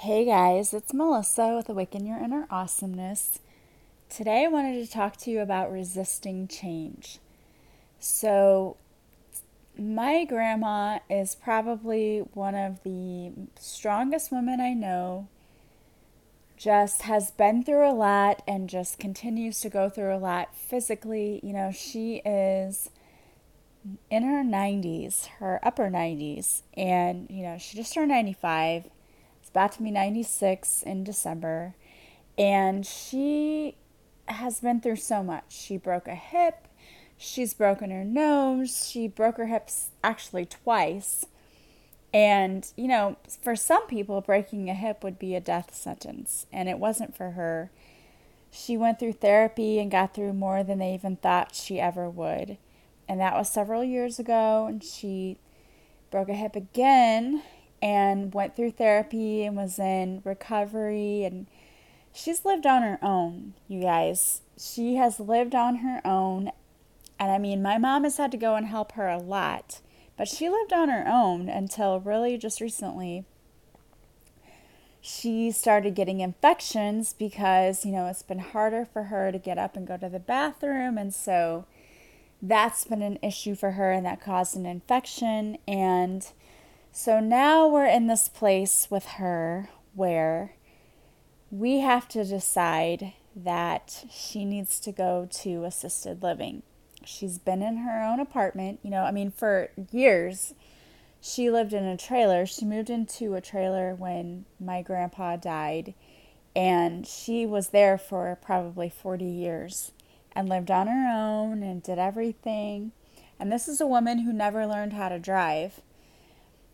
Hey guys, it's Melissa with Awaken Your Inner Awesomeness. Today I wanted to talk to you about resisting change. So, my grandma is probably one of the strongest women I know, just has been through a lot and just continues to go through a lot physically. You know, she is in her 90s, her upper 90s, and you know, she just turned 95 about to be 96 in December. And she has been through so much. She broke a hip, she's broken her nose, she broke her hips actually twice. And, you know, for some people, breaking a hip would be a death sentence, and it wasn't for her. She went through therapy and got through more than they even thought she ever would. And that was several years ago, and she broke a hip again and went through therapy and was in recovery and she's lived on her own, you guys. She has lived on her own. And I mean, my mom has had to go and help her a lot, but she lived on her own until really just recently. She started getting infections because, you know, it's been harder for her to get up and go to the bathroom. And so that's been an issue for her, and that caused an infection. And so now we're in this place with her where we have to decide that she needs to go to assisted living. She's been in her own apartment, you know, I mean, for years. She lived in a trailer. She moved into a trailer when my grandpa died, and she was there for probably 40 years and lived on her own and did everything. And this is a woman who never learned how to drive.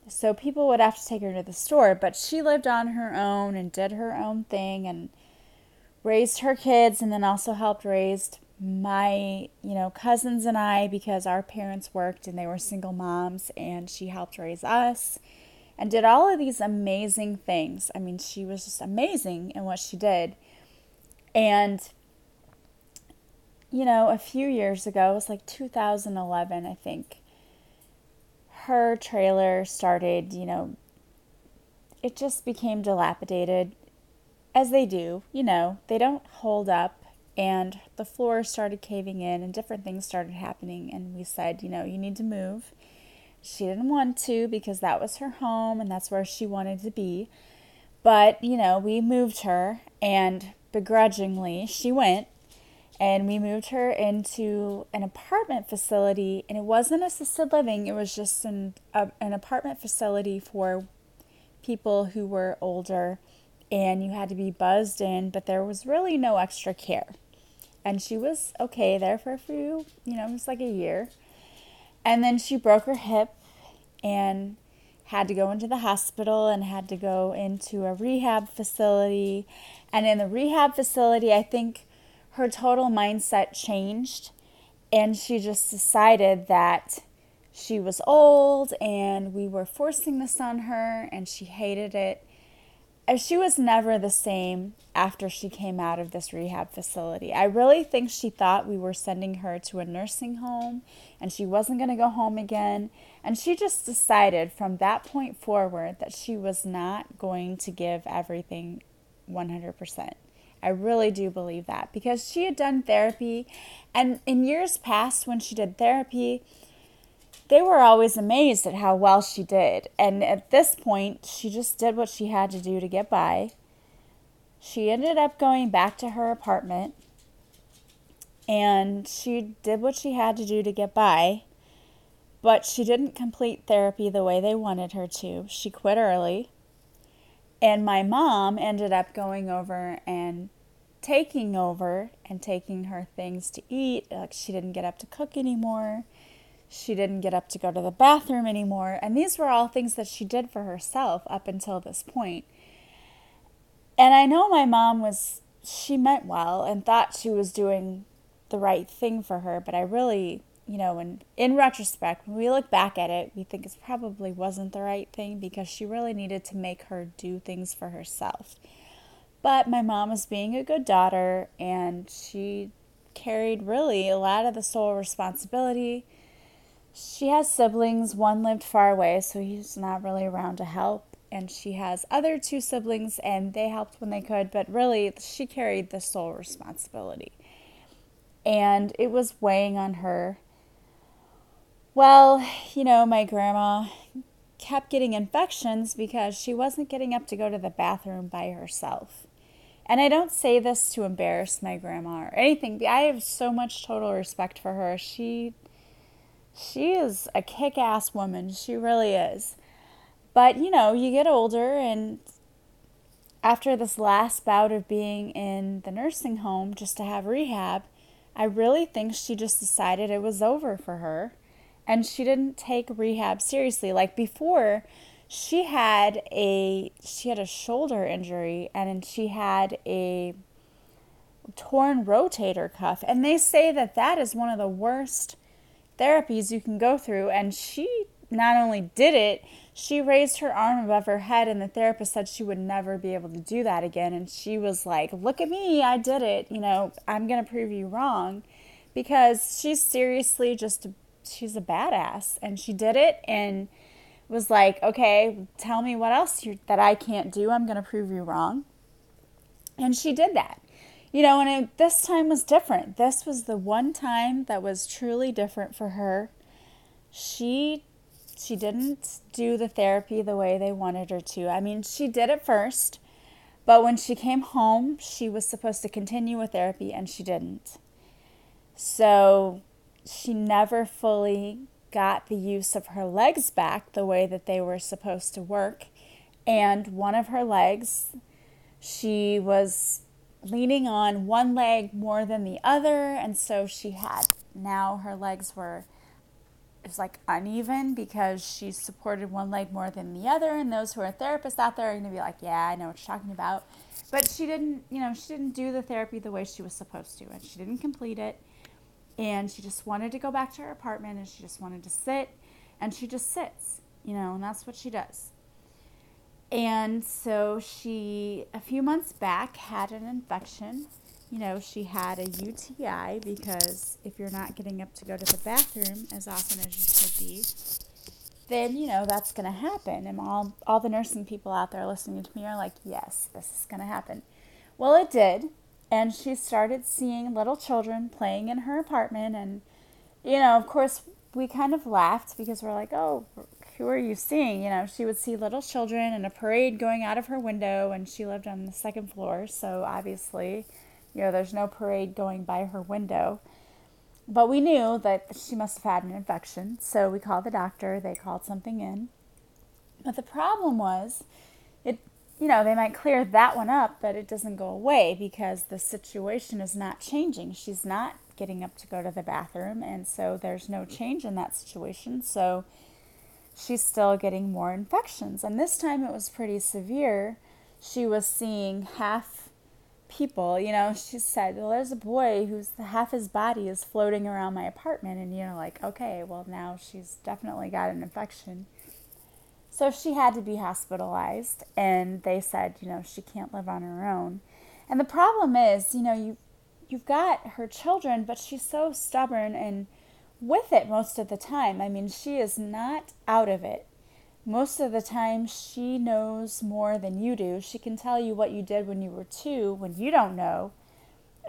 So people would have to take her to the store, but she lived on her own and did her own thing and raised her kids and then also helped raise my, you know, cousins and I because our parents worked and they were single moms and she helped raise us and did all of these amazing things. I mean, she was just amazing in what she did. And you know, a few years ago, it was like 2011, I think her trailer started, you know, it just became dilapidated, as they do. You know, they don't hold up, and the floor started caving in, and different things started happening. And we said, you know, you need to move. She didn't want to because that was her home and that's where she wanted to be. But, you know, we moved her, and begrudgingly, she went and we moved her into an apartment facility and it wasn't assisted living it was just an, a, an apartment facility for people who were older and you had to be buzzed in but there was really no extra care. And she was okay there for a few you know it was like a year. And then she broke her hip and had to go into the hospital and had to go into a rehab facility. And in the rehab facility i think her total mindset changed and she just decided that she was old and we were forcing this on her and she hated it. And she was never the same after she came out of this rehab facility. I really think she thought we were sending her to a nursing home and she wasn't going to go home again. And she just decided from that point forward that she was not going to give everything 100%. I really do believe that because she had done therapy, and in years past, when she did therapy, they were always amazed at how well she did. And at this point, she just did what she had to do to get by. She ended up going back to her apartment and she did what she had to do to get by, but she didn't complete therapy the way they wanted her to. She quit early and my mom ended up going over and taking over and taking her things to eat. Like she didn't get up to cook anymore. She didn't get up to go to the bathroom anymore. And these were all things that she did for herself up until this point. And I know my mom was, she meant well and thought she was doing the right thing for her, but I really you know, and in retrospect, when we look back at it, we think it probably wasn't the right thing because she really needed to make her do things for herself. But my mom was being a good daughter and she carried really a lot of the sole responsibility. She has siblings, one lived far away, so he's not really around to help. and she has other two siblings, and they helped when they could, but really, she carried the sole responsibility. And it was weighing on her. Well, you know, my grandma kept getting infections because she wasn't getting up to go to the bathroom by herself. And I don't say this to embarrass my grandma or anything. I have so much total respect for her. She she is a kick-ass woman. She really is. But, you know, you get older and after this last bout of being in the nursing home just to have rehab, I really think she just decided it was over for her and she didn't take rehab seriously. Like before, she had a she had a shoulder injury and she had a torn rotator cuff. And they say that that is one of the worst therapies you can go through. And she not only did it she raised her arm above her head and the therapist said she would never be able to do that again. And she was like look at me i did it. You know i'm going to prove you wrong. Because she's seriously just she's a badass and she did it and was like, okay, tell me what else you, that I can't do. I'm going to prove you wrong. And she did that. You know, and it, this time was different. This was the one time that was truly different for her. She she didn't do the therapy the way they wanted her to. I mean, she did it first, but when she came home, she was supposed to continue with therapy and she didn't. So she never fully got the use of her legs back the way that they were supposed to work. And one of her legs, she was leaning on one leg more than the other. And so she had now her legs were it was like uneven because she supported one leg more than the other. And those who are therapists out there are going to be like, yeah, I know what you're talking about. But she didn't, you know, she didn't do the therapy the way she was supposed to, and she didn't complete it and she just wanted to go back to her apartment and she just wanted to sit and she just sits you know and that's what she does. And so she a few months back had an infection. You know she had a uti because if you're not getting up to go to the bathroom as often as you should be then you know that's going to happen. And all all the nursing people out there listening to me are like yes this is going to happen. Well it did and she started seeing little children playing in her apartment. And you know of course we kind of laughed because we're like oh who are you seeing? You know she would see little children and a parade going out of her window and she lived on the second floor. So obviously you know there's no parade going by her window. But we knew that she must have had an infection. So we called the doctor. They called something in. But the problem was it you know, they might clear that one up, but it doesn't go away because the situation is not changing. She's not getting up to go to the bathroom, and so there's no change in that situation. So she's still getting more infections. And this time it was pretty severe. She was seeing half people, you know, she said, Well, there's a boy who's half his body is floating around my apartment. And you know, like, Okay, well, now she's definitely got an infection. So she had to be hospitalized, and they said, you know, she can't live on her own. And the problem is, you know, you you've got her children, but she's so stubborn and with it most of the time. I mean, she is not out of it. Most of the time, she knows more than you do. She can tell you what you did when you were two, when you don't know.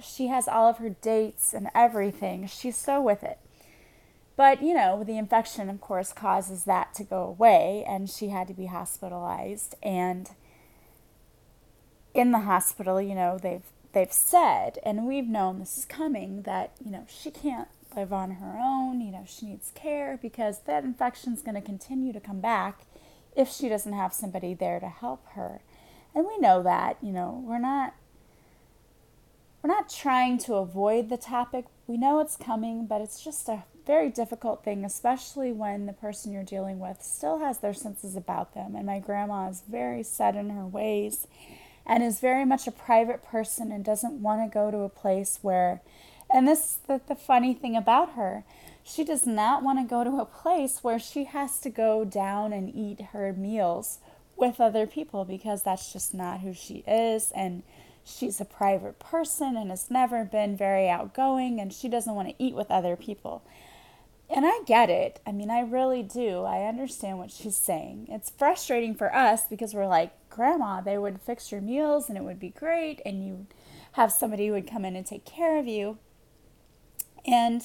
She has all of her dates and everything. She's so with it. But, you know, the infection, of course, causes that to go away, and she had to be hospitalized. And in the hospital, you know, they've they've said, and we've known this is coming, that you know she can't live on her own. You know, she needs care because that infection is going to continue to come back if she doesn't have somebody there to help her. And we know that. You know, we're not we're not trying to avoid the topic. We know it's coming, but it's just a very difficult thing, especially when the person you're dealing with still has their senses about them. And my grandma is very set in her ways and is very much a private person and doesn't want to go to a place where, and this the, the funny thing about her, she does not want to go to a place where she has to go down and eat her meals with other people because that's just not who she is. And she's a private person and has never been very outgoing and she doesn't want to eat with other people And I get it. I mean, I really do. I understand what she's saying. It's frustrating for us because we're like, Grandma, they would fix your meals and it would be great, and you have somebody who would come in and take care of you. And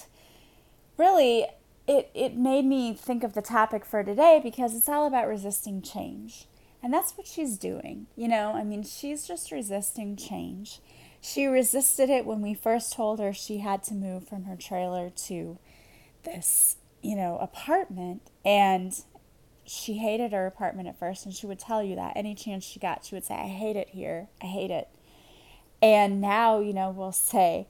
really, it, it made me think of the topic for today because it's all about resisting change. And that's what she's doing. You know, I mean, she's just resisting change. She resisted it when we first told her she had to move from her trailer to this, you know, apartment. And she hated her apartment at first. And she would tell you that any chance she got, she would say, I hate it here. I hate it. And now, you know, we'll say,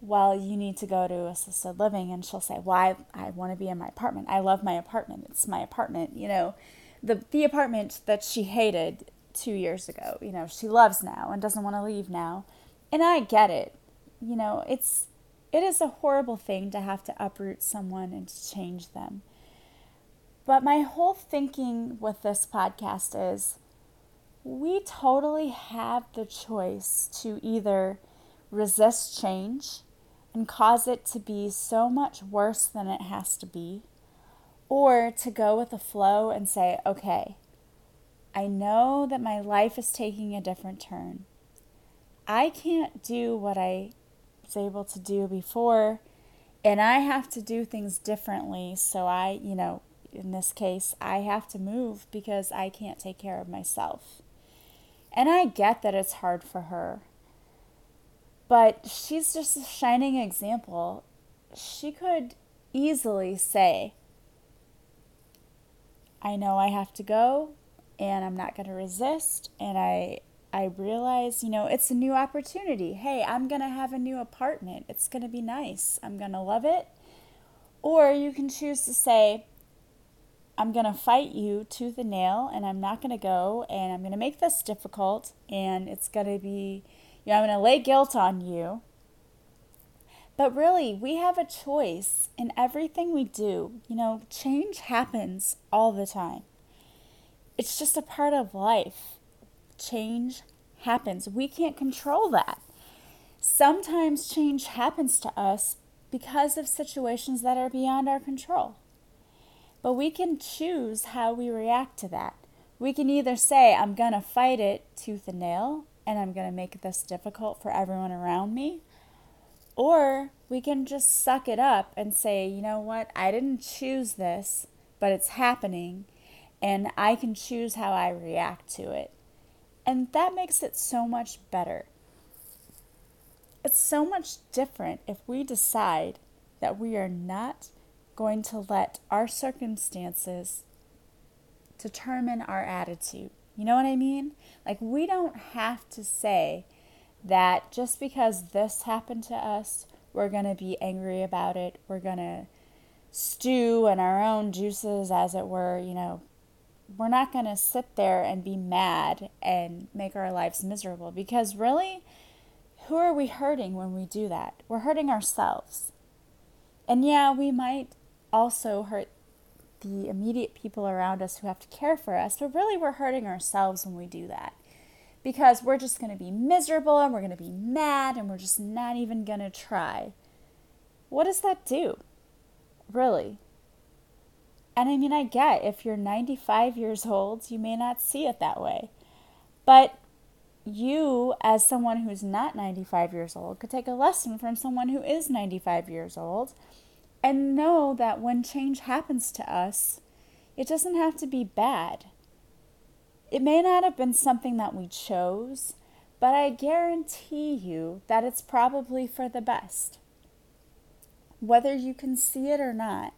well, you need to go to assisted living. And she'll say, why? Well, I, I want to be in my apartment. I love my apartment. It's my apartment, you know the the apartment that she hated two years ago. You know, she loves now and doesn't want to leave now, and I get it. You know, it's it is a horrible thing to have to uproot someone and to change them. But my whole thinking with this podcast is we totally have the choice to either resist change and cause it to be so much worse than it has to be, or to go with the flow and say, okay, I know that my life is taking a different turn. I can't do what I was able to do before, and I have to do things differently. So I, you know, in this case, I have to move because I can't take care of myself. And I get that it's hard for her. But she's just a shining example. She could easily say, I know I have to go and I'm not going to resist and I I realize, you know, it's a new opportunity. Hey, I'm going to have a new apartment. It's going to be nice. I'm going to love it. Or you can choose to say, I'm going to fight you tooth and nail and I'm not going to go and I'm going to make this difficult and it's going to be, you know, I'm going to lay guilt on you but really, we have a choice in everything we do. You know, change happens all the time. It's just a part of life. Change happens. We can't control that. Sometimes change happens to us because of situations that are beyond our control. But we can choose how we react to that. We can either say, I'm going to fight it tooth and nail, and I'm going to make this difficult for everyone around me, or we can just suck it up and say, you know what, I didn't choose this, but it's happening, and I can choose how I react to it. And that makes it so much better. It's so much different if we decide that we are not going to let our circumstances determine our attitude. You know what I mean? Like, we don't have to say, that just because this happened to us, we're going to be angry about it. We're going to stew in our own juices, as it were. You know, we're not going to sit there and be mad and make our lives miserable because really, who are we hurting when we do that? We're hurting ourselves. And yeah, we might also hurt the immediate people around us who have to care for us, but really, we're hurting ourselves when we do that because we're just going to be miserable and we're going to be mad and we're just not even going to try. What does that do? Really? And I mean, I get if you're 95 years old, you may not see it that way. But you, as someone who's not 95 years old, could take a lesson from someone who is 95 years old and know that when change happens to us, it doesn't have to be bad. It may not have been something that we chose, but I guarantee you that it's probably for the best. Whether you can see it or not,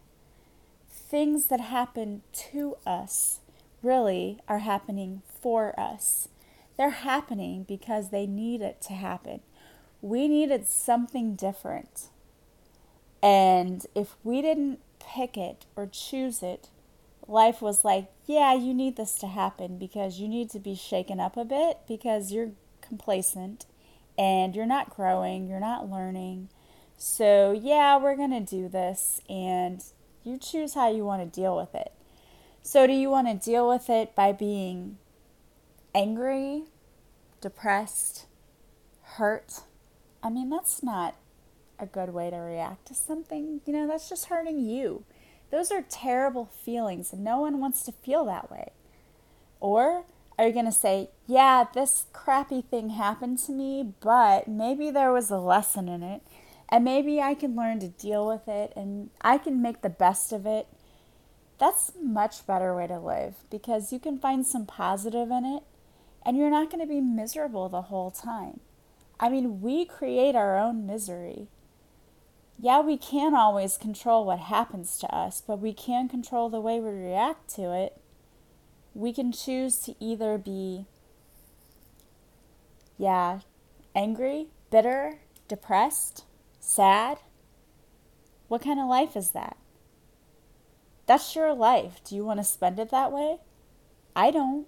things that happen to us really are happening for us. They're happening because they need it to happen. We needed something different. And if we didn't pick it or choose it, life was like, yeah, you need this to happen because you need to be shaken up a bit because you're complacent and you're not growing, you're not learning. So, yeah, we're going to do this and you choose how you want to deal with it. So, do you want to deal with it by being angry, depressed, hurt? I mean, that's not a good way to react to something. You know, that's just hurting you. Those are terrible feelings, and no one wants to feel that way. Or are you going to say, yeah, this crappy thing happened to me, but maybe there was a lesson in it, and maybe I can learn to deal with it, and I can make the best of it? That's a much better way to live because you can find some positive in it, and you're not going to be miserable the whole time. I mean, we create our own misery. Yeah, we can't always control what happens to us, but we can control the way we react to it. We can choose to either be, yeah, angry, bitter, depressed, sad. What kind of life is that? That's your life. Do you want to spend it that way? I don't.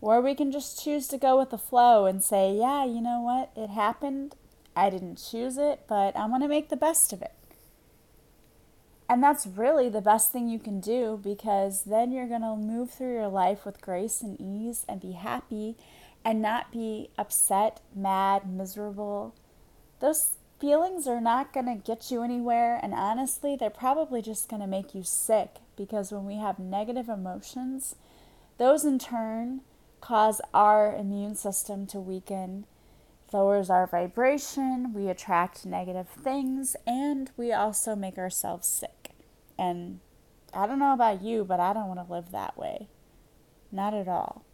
Or we can just choose to go with the flow and say, yeah, you know what? It happened. I didn't choose it, but I want to make the best of it. And that's really the best thing you can do because then you're going to move through your life with grace and ease and be happy and not be upset, mad, miserable. Those feelings are not going to get you anywhere. And honestly, they're probably just going to make you sick because when we have negative emotions, those in turn cause our immune system to weaken, lowers our vibration, we attract negative things, and we also make ourselves sick. And I don't know about you, but I don't want to live that way. Not at all.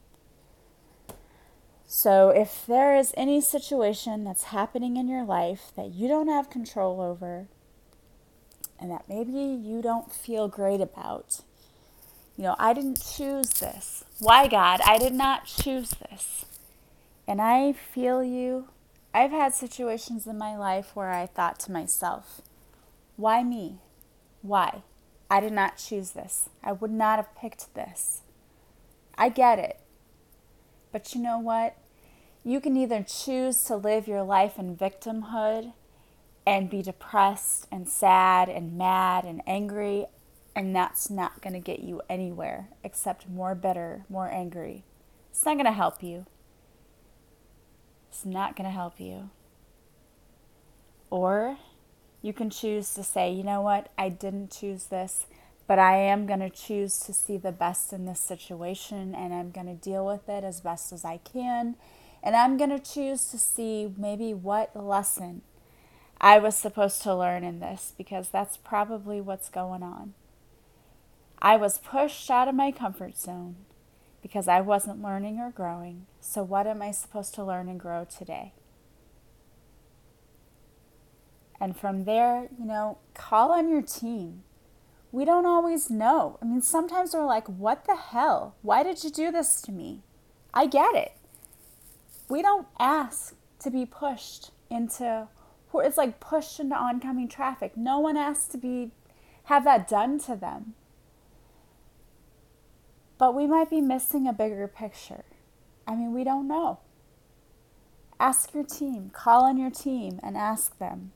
So, if there is any situation that's happening in your life that you don't have control over and that maybe you don't feel great about, you know, I didn't choose this. Why, God? I did not choose this. And I feel you. I've had situations in my life where I thought to myself, why me? Why? I did not choose this. I would not have picked this. I get it. But you know what? You can either choose to live your life in victimhood and be depressed and sad and mad and angry and that's not going to get you anywhere except more bitter, more angry. It's not going to help you. It's not going to help you. Or you can choose to say, you know what, I didn't choose this, but I am going to choose to see the best in this situation and I'm going to deal with it as best as I can. And I'm going to choose to see maybe what lesson I was supposed to learn in this because that's probably what's going on. I was pushed out of my comfort zone because I wasn't learning or growing. So, what am I supposed to learn and grow today? And from there, you know, call on your team. We don't always know. I mean, sometimes we're like, what the hell? Why did you do this to me? I get it. We don't ask to be pushed into, or it's like pushed into oncoming traffic. No one asks to be, have that done to them but we might be missing a bigger picture. I mean, we don't know. Ask your team, call on your team, and ask them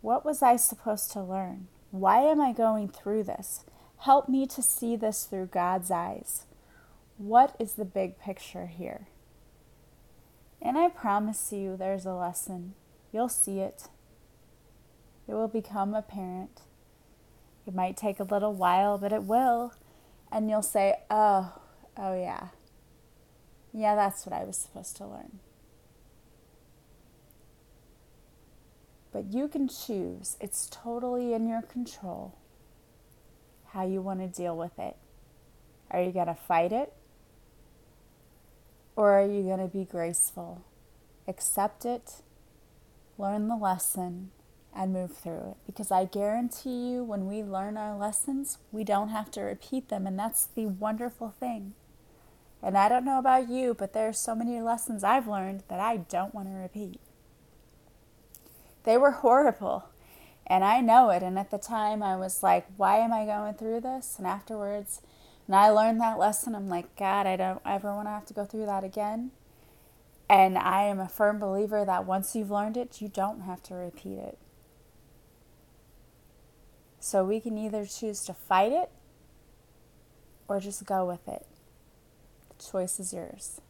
What was I supposed to learn? Why am I going through this? Help me to see this through God's eyes. What is the big picture here? And I promise you, there's a lesson. You'll see it. It will become apparent. It might take a little while, but it will and you'll say, oh, oh yeah. Yeah, that's what I was supposed to learn. But you can choose, it's totally in your control how you want to deal with it. Are you going to fight it? Or are you going to be graceful? Accept it, learn the lesson, and move through it. Because I guarantee you, when we learn our lessons, we don't have to repeat them. And that's the wonderful thing. And I don't know about you, but there are so many lessons I've learned that I don't want to repeat. They were horrible. And I know it. And at the time, I was like, why am I going through this? And afterwards, when I learned that lesson, I'm like, God, I don't ever want to have to go through that again. And I am a firm believer that once you've learned it, you don't have to repeat it. So we can either choose to fight it or just go with it. The choice is yours.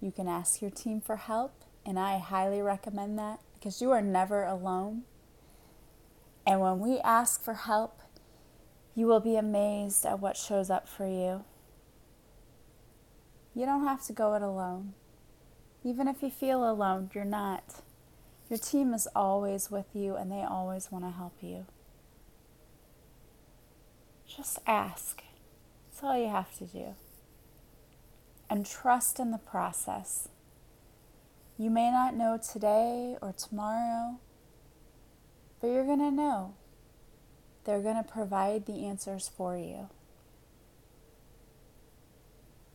You can ask your team for help, and I highly recommend that because you are never alone. And when we ask for help, you will be amazed at what shows up for you. You don't have to go it alone. Even if you feel alone, you're not. Your team is always with you and they always want to help you. Just ask. That's all you have to do. And trust in the process. You may not know today or tomorrow, but you're going to know. They're going to provide the answers for you.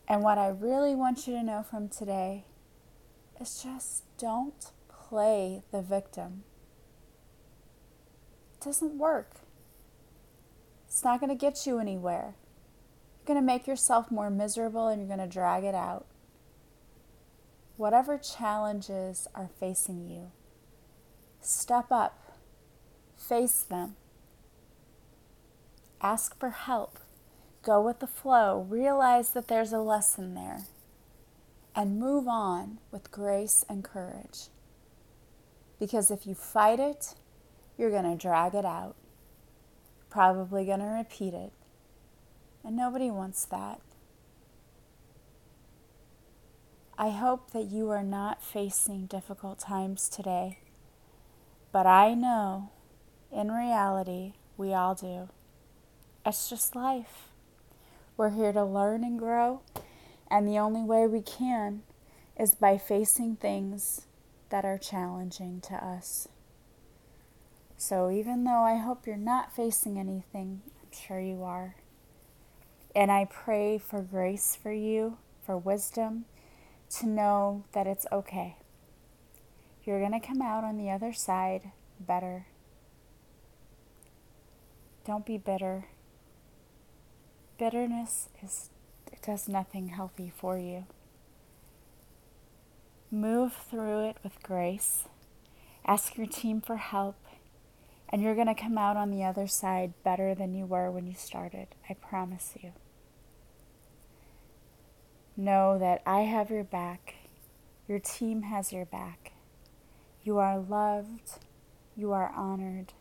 And what I really want you to know from today is just don't play the victim. It doesn't work. It's not going to get you anywhere. You're going to make yourself more miserable and you're going to drag it out. Whatever challenges are facing you, step up, face them, ask for help, go with the flow, realize that there's a lesson there, and move on with grace and courage. Because if you fight it, you're going to drag it out, probably going to repeat it, and nobody wants that. I hope that you are not facing difficult times today, but I know in reality we all do. It's just life. We're here to learn and grow, and the only way we can is by facing things that are challenging to us. So, even though I hope you're not facing anything, I'm sure you are. And I pray for grace for you, for wisdom to know that it's okay. You're going to come out on the other side better. Don't be bitter. Bitterness is it does nothing healthy for you. Move through it with grace. Ask your team for help, and you're going to come out on the other side better than you were when you started. I promise you. Know that I have your back. Your team has your back. You are loved. You are honored.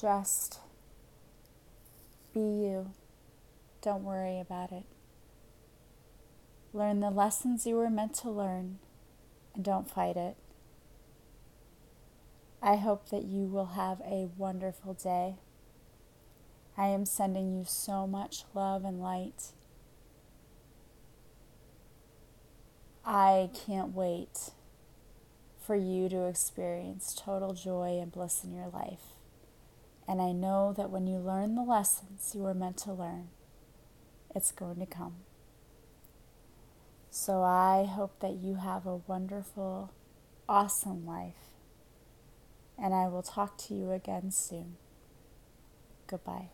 Just be you. Don't worry about it. Learn the lessons you were meant to learn and don't fight it. I hope that you will have a wonderful day. I am sending you so much love and light. I can't wait for you to experience total joy and bliss in your life. And I know that when you learn the lessons you were meant to learn, it's going to come. So I hope that you have a wonderful, awesome life. And I will talk to you again soon. Goodbye.